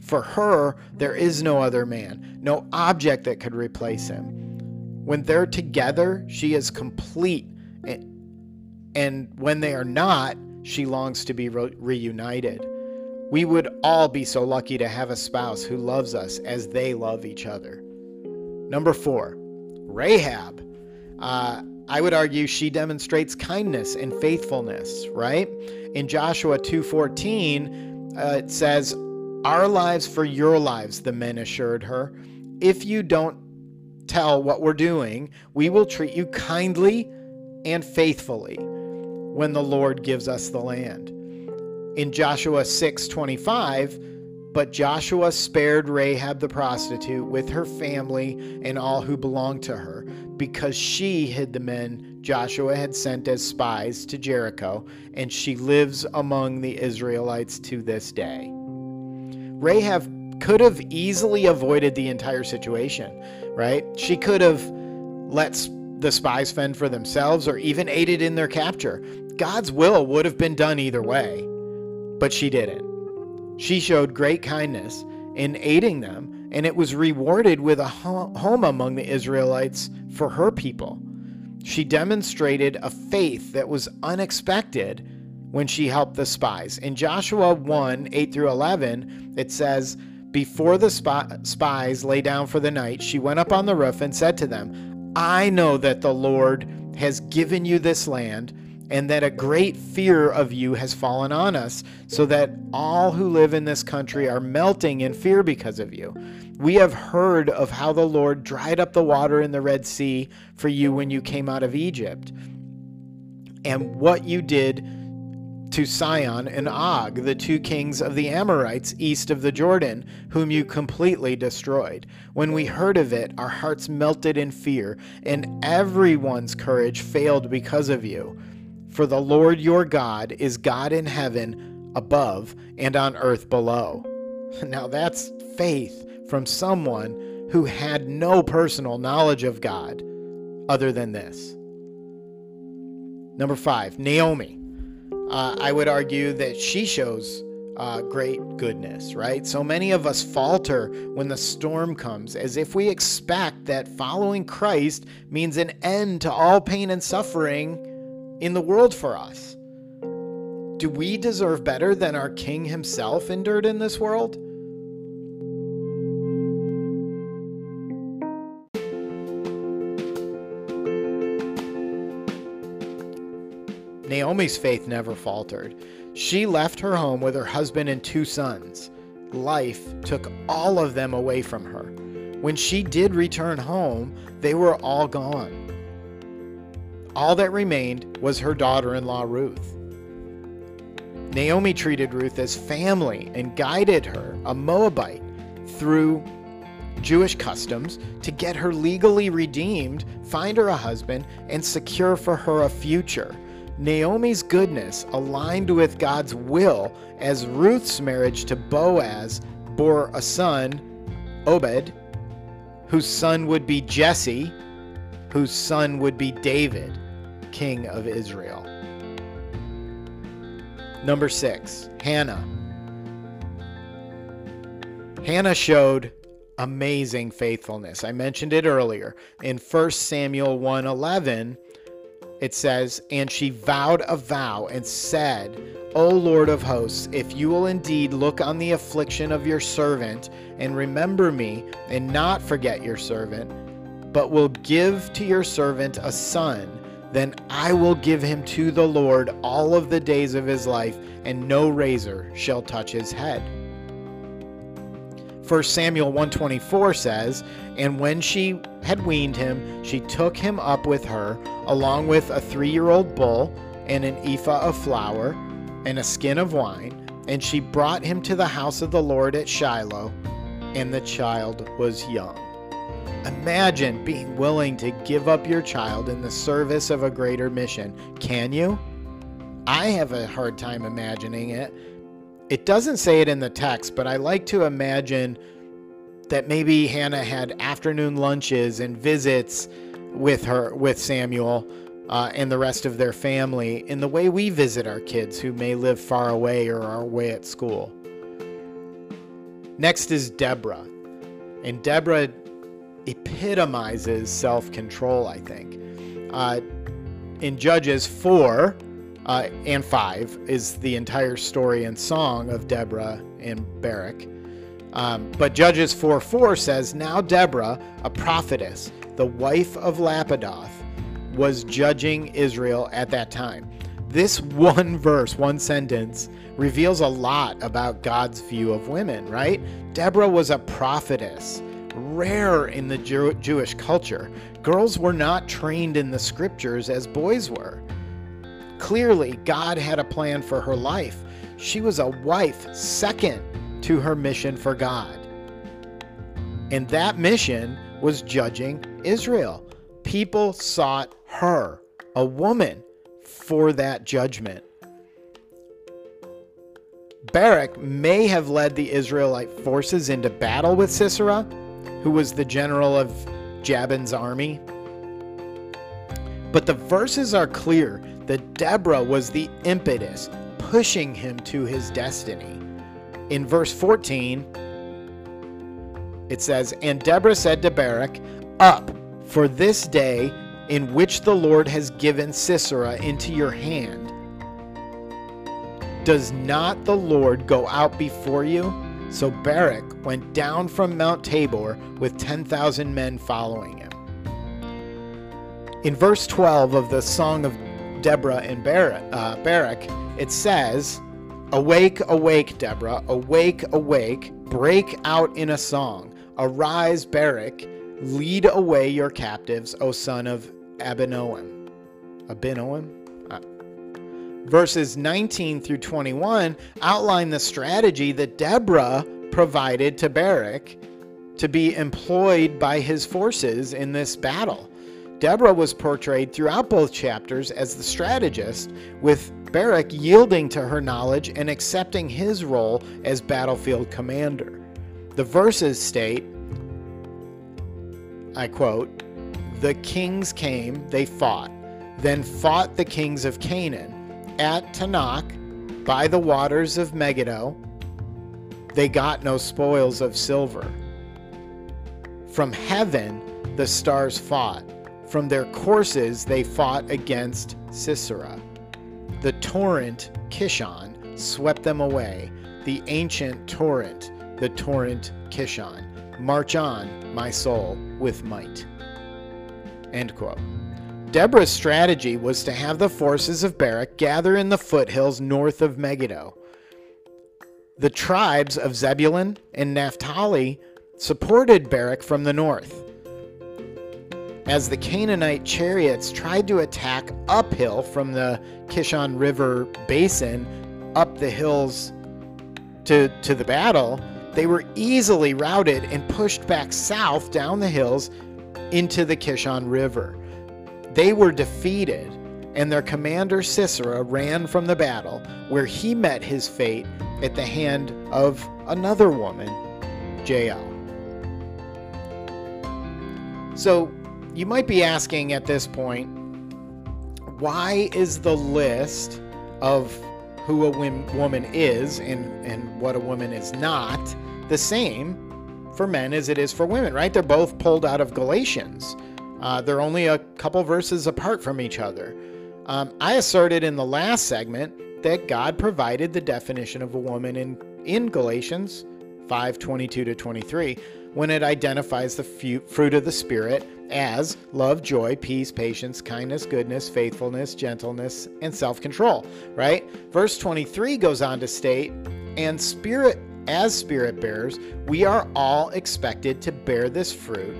For her, there is no other man, no object that could replace him. When they're together, she is complete. And when they are not, she longs to be re- reunited. We would all be so lucky to have a spouse who loves us as they love each other. Number four, Rahab. Uh, I would argue she demonstrates kindness and faithfulness, right? In Joshua 2:14, uh, it says, "Our lives for your lives," the men assured her. "If you don't tell what we're doing, we will treat you kindly and faithfully when the Lord gives us the land." In Joshua 6:25, but Joshua spared Rahab the prostitute with her family and all who belonged to her, because she hid the men Joshua had sent as spies to Jericho, and she lives among the Israelites to this day. Rahab could have easily avoided the entire situation, right? She could have let the spies fend for themselves or even aided in their capture. God's will would have been done either way, but she didn't. She showed great kindness in aiding them, and it was rewarded with a home among the Israelites for her people. She demonstrated a faith that was unexpected when she helped the spies. In Joshua 1 8 through 11, it says, Before the spies lay down for the night, she went up on the roof and said to them, I know that the Lord has given you this land and that a great fear of you has fallen on us, so that all who live in this country are melting in fear because of you. We have heard of how the Lord dried up the water in the Red Sea for you when you came out of Egypt, and what you did to Sihon and Og, the two kings of the Amorites east of the Jordan, whom you completely destroyed. When we heard of it, our hearts melted in fear, and everyone's courage failed because of you. For the Lord your God is God in heaven above and on earth below. Now that's faith from someone who had no personal knowledge of God other than this. Number five, Naomi. Uh, I would argue that she shows uh, great goodness, right? So many of us falter when the storm comes, as if we expect that following Christ means an end to all pain and suffering in the world for us. Do we deserve better than our King himself endured in this world? Naomi's faith never faltered. She left her home with her husband and two sons. Life took all of them away from her. When she did return home, they were all gone. All that remained was her daughter in law, Ruth. Naomi treated Ruth as family and guided her, a Moabite, through Jewish customs to get her legally redeemed, find her a husband, and secure for her a future. Naomi's goodness aligned with God's will as Ruth's marriage to Boaz bore a son, Obed, whose son would be Jesse, whose son would be David king of Israel. Number six, Hannah. Hannah showed amazing faithfulness. I mentioned it earlier. In 1 Samuel 1:11, it says, "And she vowed a vow and said, O Lord of hosts, if you will indeed look on the affliction of your servant and remember me and not forget your servant, but will give to your servant a son, then I will give him to the Lord all of the days of his life, and no razor shall touch his head. 1 Samuel 124 says, And when she had weaned him, she took him up with her, along with a three year old bull, and an ephah of flour, and a skin of wine, and she brought him to the house of the Lord at Shiloh, and the child was young. Imagine being willing to give up your child in the service of a greater mission. Can you? I have a hard time imagining it. It doesn't say it in the text, but I like to imagine that maybe Hannah had afternoon lunches and visits with her with Samuel uh, and the rest of their family in the way we visit our kids who may live far away or are away at school. Next is Deborah. And Deborah epitomizes self control, I think. Uh, in Judges 4 uh, and 5 is the entire story and song of Deborah and Barak. Um, but Judges 4 4 says, Now Deborah, a prophetess, the wife of Lapidoth, was judging Israel at that time. This one verse, one sentence, reveals a lot about God's view of women, right? Deborah was a prophetess, rare in the Jew- Jewish culture. Girls were not trained in the scriptures as boys were. Clearly, God had a plan for her life. She was a wife second to her mission for God. And that mission was judging Israel. People sought her, a woman, for that judgment. Barak may have led the Israelite forces into battle with Sisera, who was the general of Jabin's army. But the verses are clear that Deborah was the impetus pushing him to his destiny. In verse 14, it says, And Deborah said to Barak, Up, for this day in which the Lord has given Sisera into your hand. Does not the Lord go out before you? So Barak went down from Mount Tabor with 10,000 men following him. In verse 12 of the Song of Deborah and Barak, uh, Barak, it says, Awake, awake, Deborah, awake, awake, break out in a song. Arise, Barak, lead away your captives, O son of Abinoam. Abinoam? Verses 19 through 21 outline the strategy that Deborah provided to Barak to be employed by his forces in this battle. Deborah was portrayed throughout both chapters as the strategist, with Barak yielding to her knowledge and accepting his role as battlefield commander. The verses state, I quote, The kings came, they fought, then fought the kings of Canaan at Taanach by the waters of Megiddo. They got no spoils of silver. From heaven the stars fought from their courses, they fought against Sisera. The torrent Kishon swept them away, the ancient torrent, the torrent Kishon. March on, my soul, with might. End quote. Deborah's strategy was to have the forces of Barak gather in the foothills north of Megiddo. The tribes of Zebulun and Naphtali supported Barak from the north as the Canaanite chariots tried to attack uphill from the Kishon River basin up the hills to, to the battle, they were easily routed and pushed back south down the hills into the Kishon River. They were defeated, and their commander Sisera ran from the battle, where he met his fate at the hand of another woman, Jael. So you might be asking at this point, why is the list of who a woman is and, and what a woman is not the same for men as it is for women, right? They're both pulled out of Galatians. Uh, they're only a couple verses apart from each other. Um, I asserted in the last segment that God provided the definition of a woman in, in Galatians 5 22 to 23 when it identifies the fruit of the Spirit as love, joy, peace, patience, kindness, goodness, faithfulness, gentleness, and self control, right? Verse 23 goes on to state, and spirit, as spirit bearers, we are all expected to bear this fruit,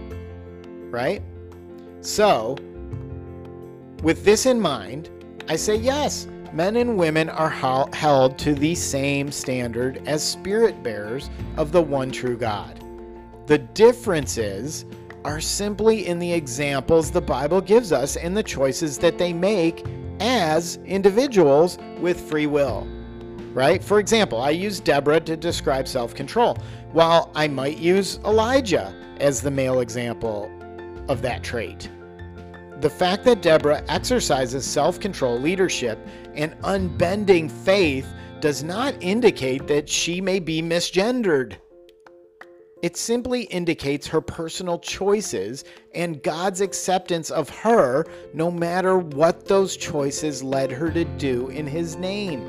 right? So, with this in mind, I say yes, men and women are held to the same standard as spirit bearers of the one true God. The differences are simply in the examples the Bible gives us and the choices that they make as individuals with free will. Right? For example, I use Deborah to describe self control, while I might use Elijah as the male example of that trait. The fact that Deborah exercises self control, leadership, and unbending faith does not indicate that she may be misgendered. It simply indicates her personal choices and God's acceptance of her, no matter what those choices led her to do in His name.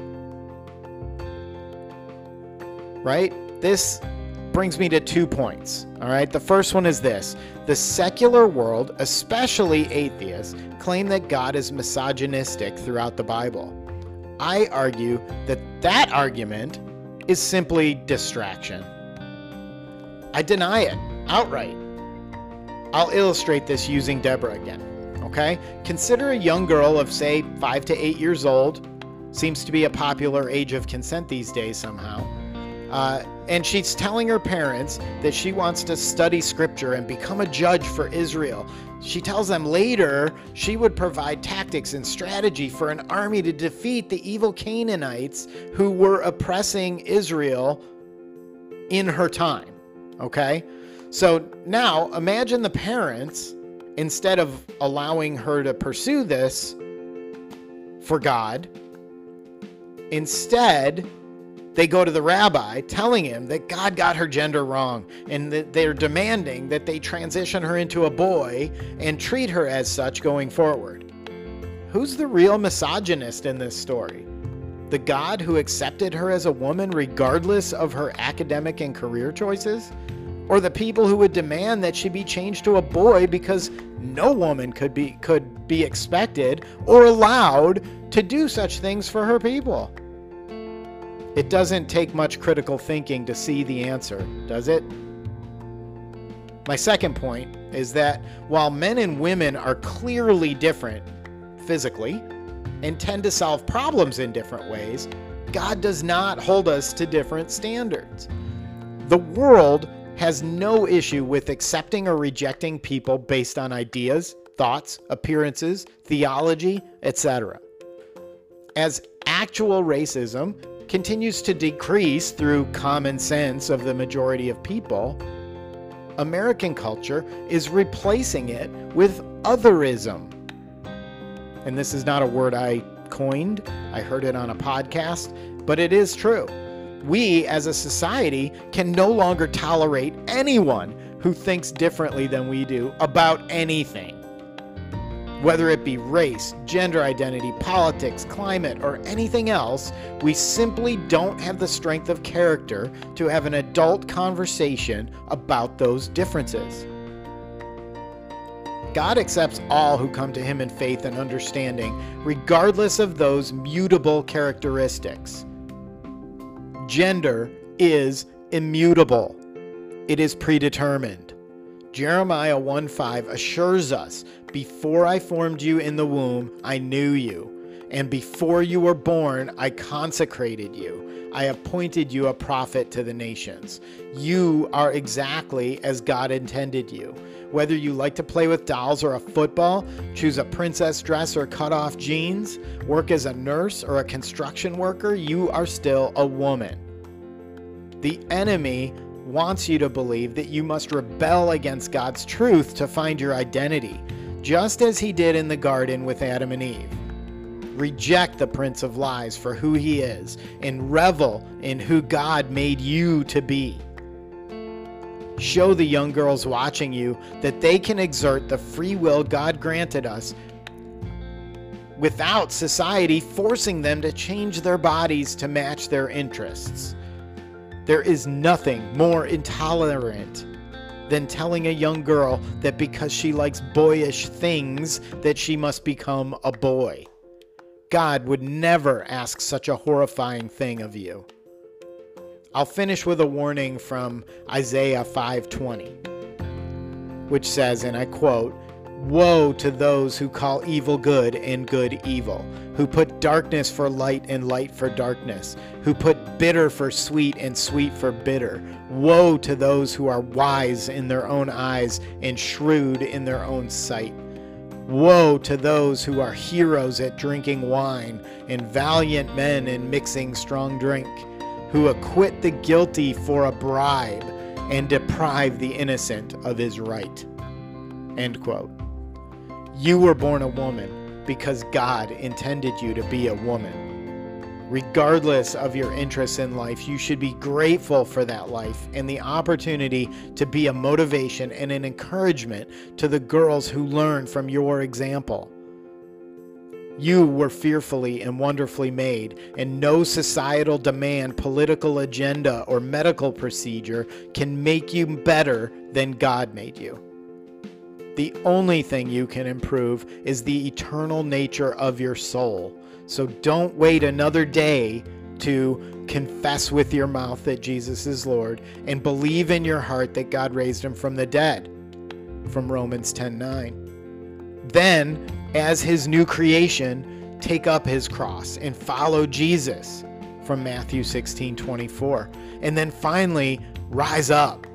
Right? This brings me to two points. All right. The first one is this the secular world, especially atheists, claim that God is misogynistic throughout the Bible. I argue that that argument is simply distraction. I deny it outright. I'll illustrate this using Deborah again. Okay? Consider a young girl of, say, five to eight years old. Seems to be a popular age of consent these days somehow. Uh, and she's telling her parents that she wants to study scripture and become a judge for Israel. She tells them later she would provide tactics and strategy for an army to defeat the evil Canaanites who were oppressing Israel in her time. Okay? So now imagine the parents, instead of allowing her to pursue this for God, instead they go to the rabbi telling him that God got her gender wrong and that they're demanding that they transition her into a boy and treat her as such going forward. Who's the real misogynist in this story? The God who accepted her as a woman regardless of her academic and career choices? Or the people who would demand that she be changed to a boy because no woman could be could be expected or allowed to do such things for her people? It doesn't take much critical thinking to see the answer, does it? My second point is that while men and women are clearly different physically and tend to solve problems in different ways, God does not hold us to different standards. The world has no issue with accepting or rejecting people based on ideas, thoughts, appearances, theology, etc. As actual racism continues to decrease through common sense of the majority of people, American culture is replacing it with otherism. And this is not a word I coined, I heard it on a podcast, but it is true. We as a society can no longer tolerate anyone who thinks differently than we do about anything whether it be race, gender identity, politics, climate, or anything else, we simply don't have the strength of character to have an adult conversation about those differences. God accepts all who come to Him in faith and understanding, regardless of those mutable characteristics. Gender is immutable, it is predetermined. Jeremiah 1:5 assures us, "Before I formed you in the womb, I knew you, and before you were born, I consecrated you. I appointed you a prophet to the nations. You are exactly as God intended you. Whether you like to play with dolls or a football, choose a princess dress or cut off jeans, work as a nurse or a construction worker, you are still a woman." The enemy wants you to believe that you must rebel against God's truth to find your identity, just as he did in the garden with Adam and Eve. Reject the Prince of Lies for who he is and revel in who God made you to be. Show the young girls watching you that they can exert the free will God granted us without society forcing them to change their bodies to match their interests. There is nothing more intolerant than telling a young girl that because she likes boyish things that she must become a boy. God would never ask such a horrifying thing of you. I'll finish with a warning from Isaiah 5:20, which says and I quote, Woe to those who call evil good and good evil, who put darkness for light and light for darkness, who put bitter for sweet and sweet for bitter. Woe to those who are wise in their own eyes and shrewd in their own sight. Woe to those who are heroes at drinking wine and valiant men in mixing strong drink, who acquit the guilty for a bribe and deprive the innocent of his right. End quote. You were born a woman because God intended you to be a woman. Regardless of your interests in life, you should be grateful for that life and the opportunity to be a motivation and an encouragement to the girls who learn from your example. You were fearfully and wonderfully made, and no societal demand, political agenda, or medical procedure can make you better than God made you. The only thing you can improve is the eternal nature of your soul. So don't wait another day to confess with your mouth that Jesus is Lord and believe in your heart that God raised him from the dead. From Romans 10:9. Then, as his new creation, take up his cross and follow Jesus from Matthew 16 24. And then finally, rise up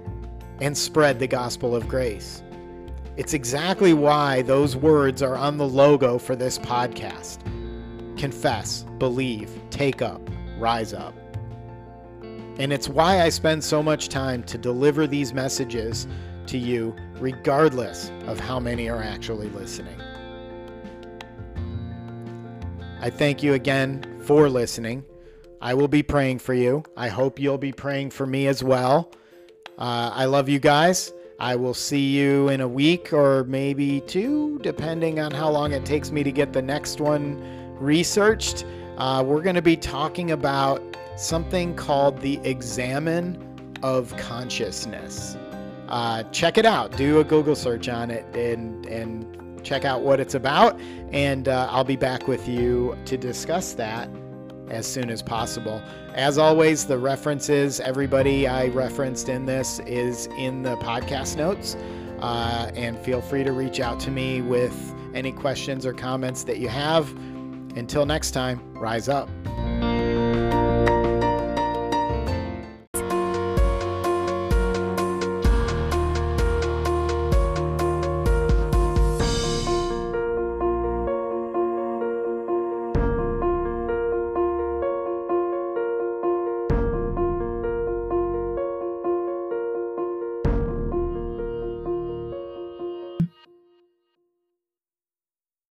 and spread the gospel of grace. It's exactly why those words are on the logo for this podcast confess, believe, take up, rise up. And it's why I spend so much time to deliver these messages to you, regardless of how many are actually listening. I thank you again for listening. I will be praying for you. I hope you'll be praying for me as well. Uh, I love you guys. I will see you in a week or maybe two, depending on how long it takes me to get the next one researched. Uh, we're going to be talking about something called the examen of consciousness. Uh, check it out. Do a Google search on it and and check out what it's about. And uh, I'll be back with you to discuss that as soon as possible. As always, the references, everybody I referenced in this is in the podcast notes. Uh, and feel free to reach out to me with any questions or comments that you have. Until next time, rise up.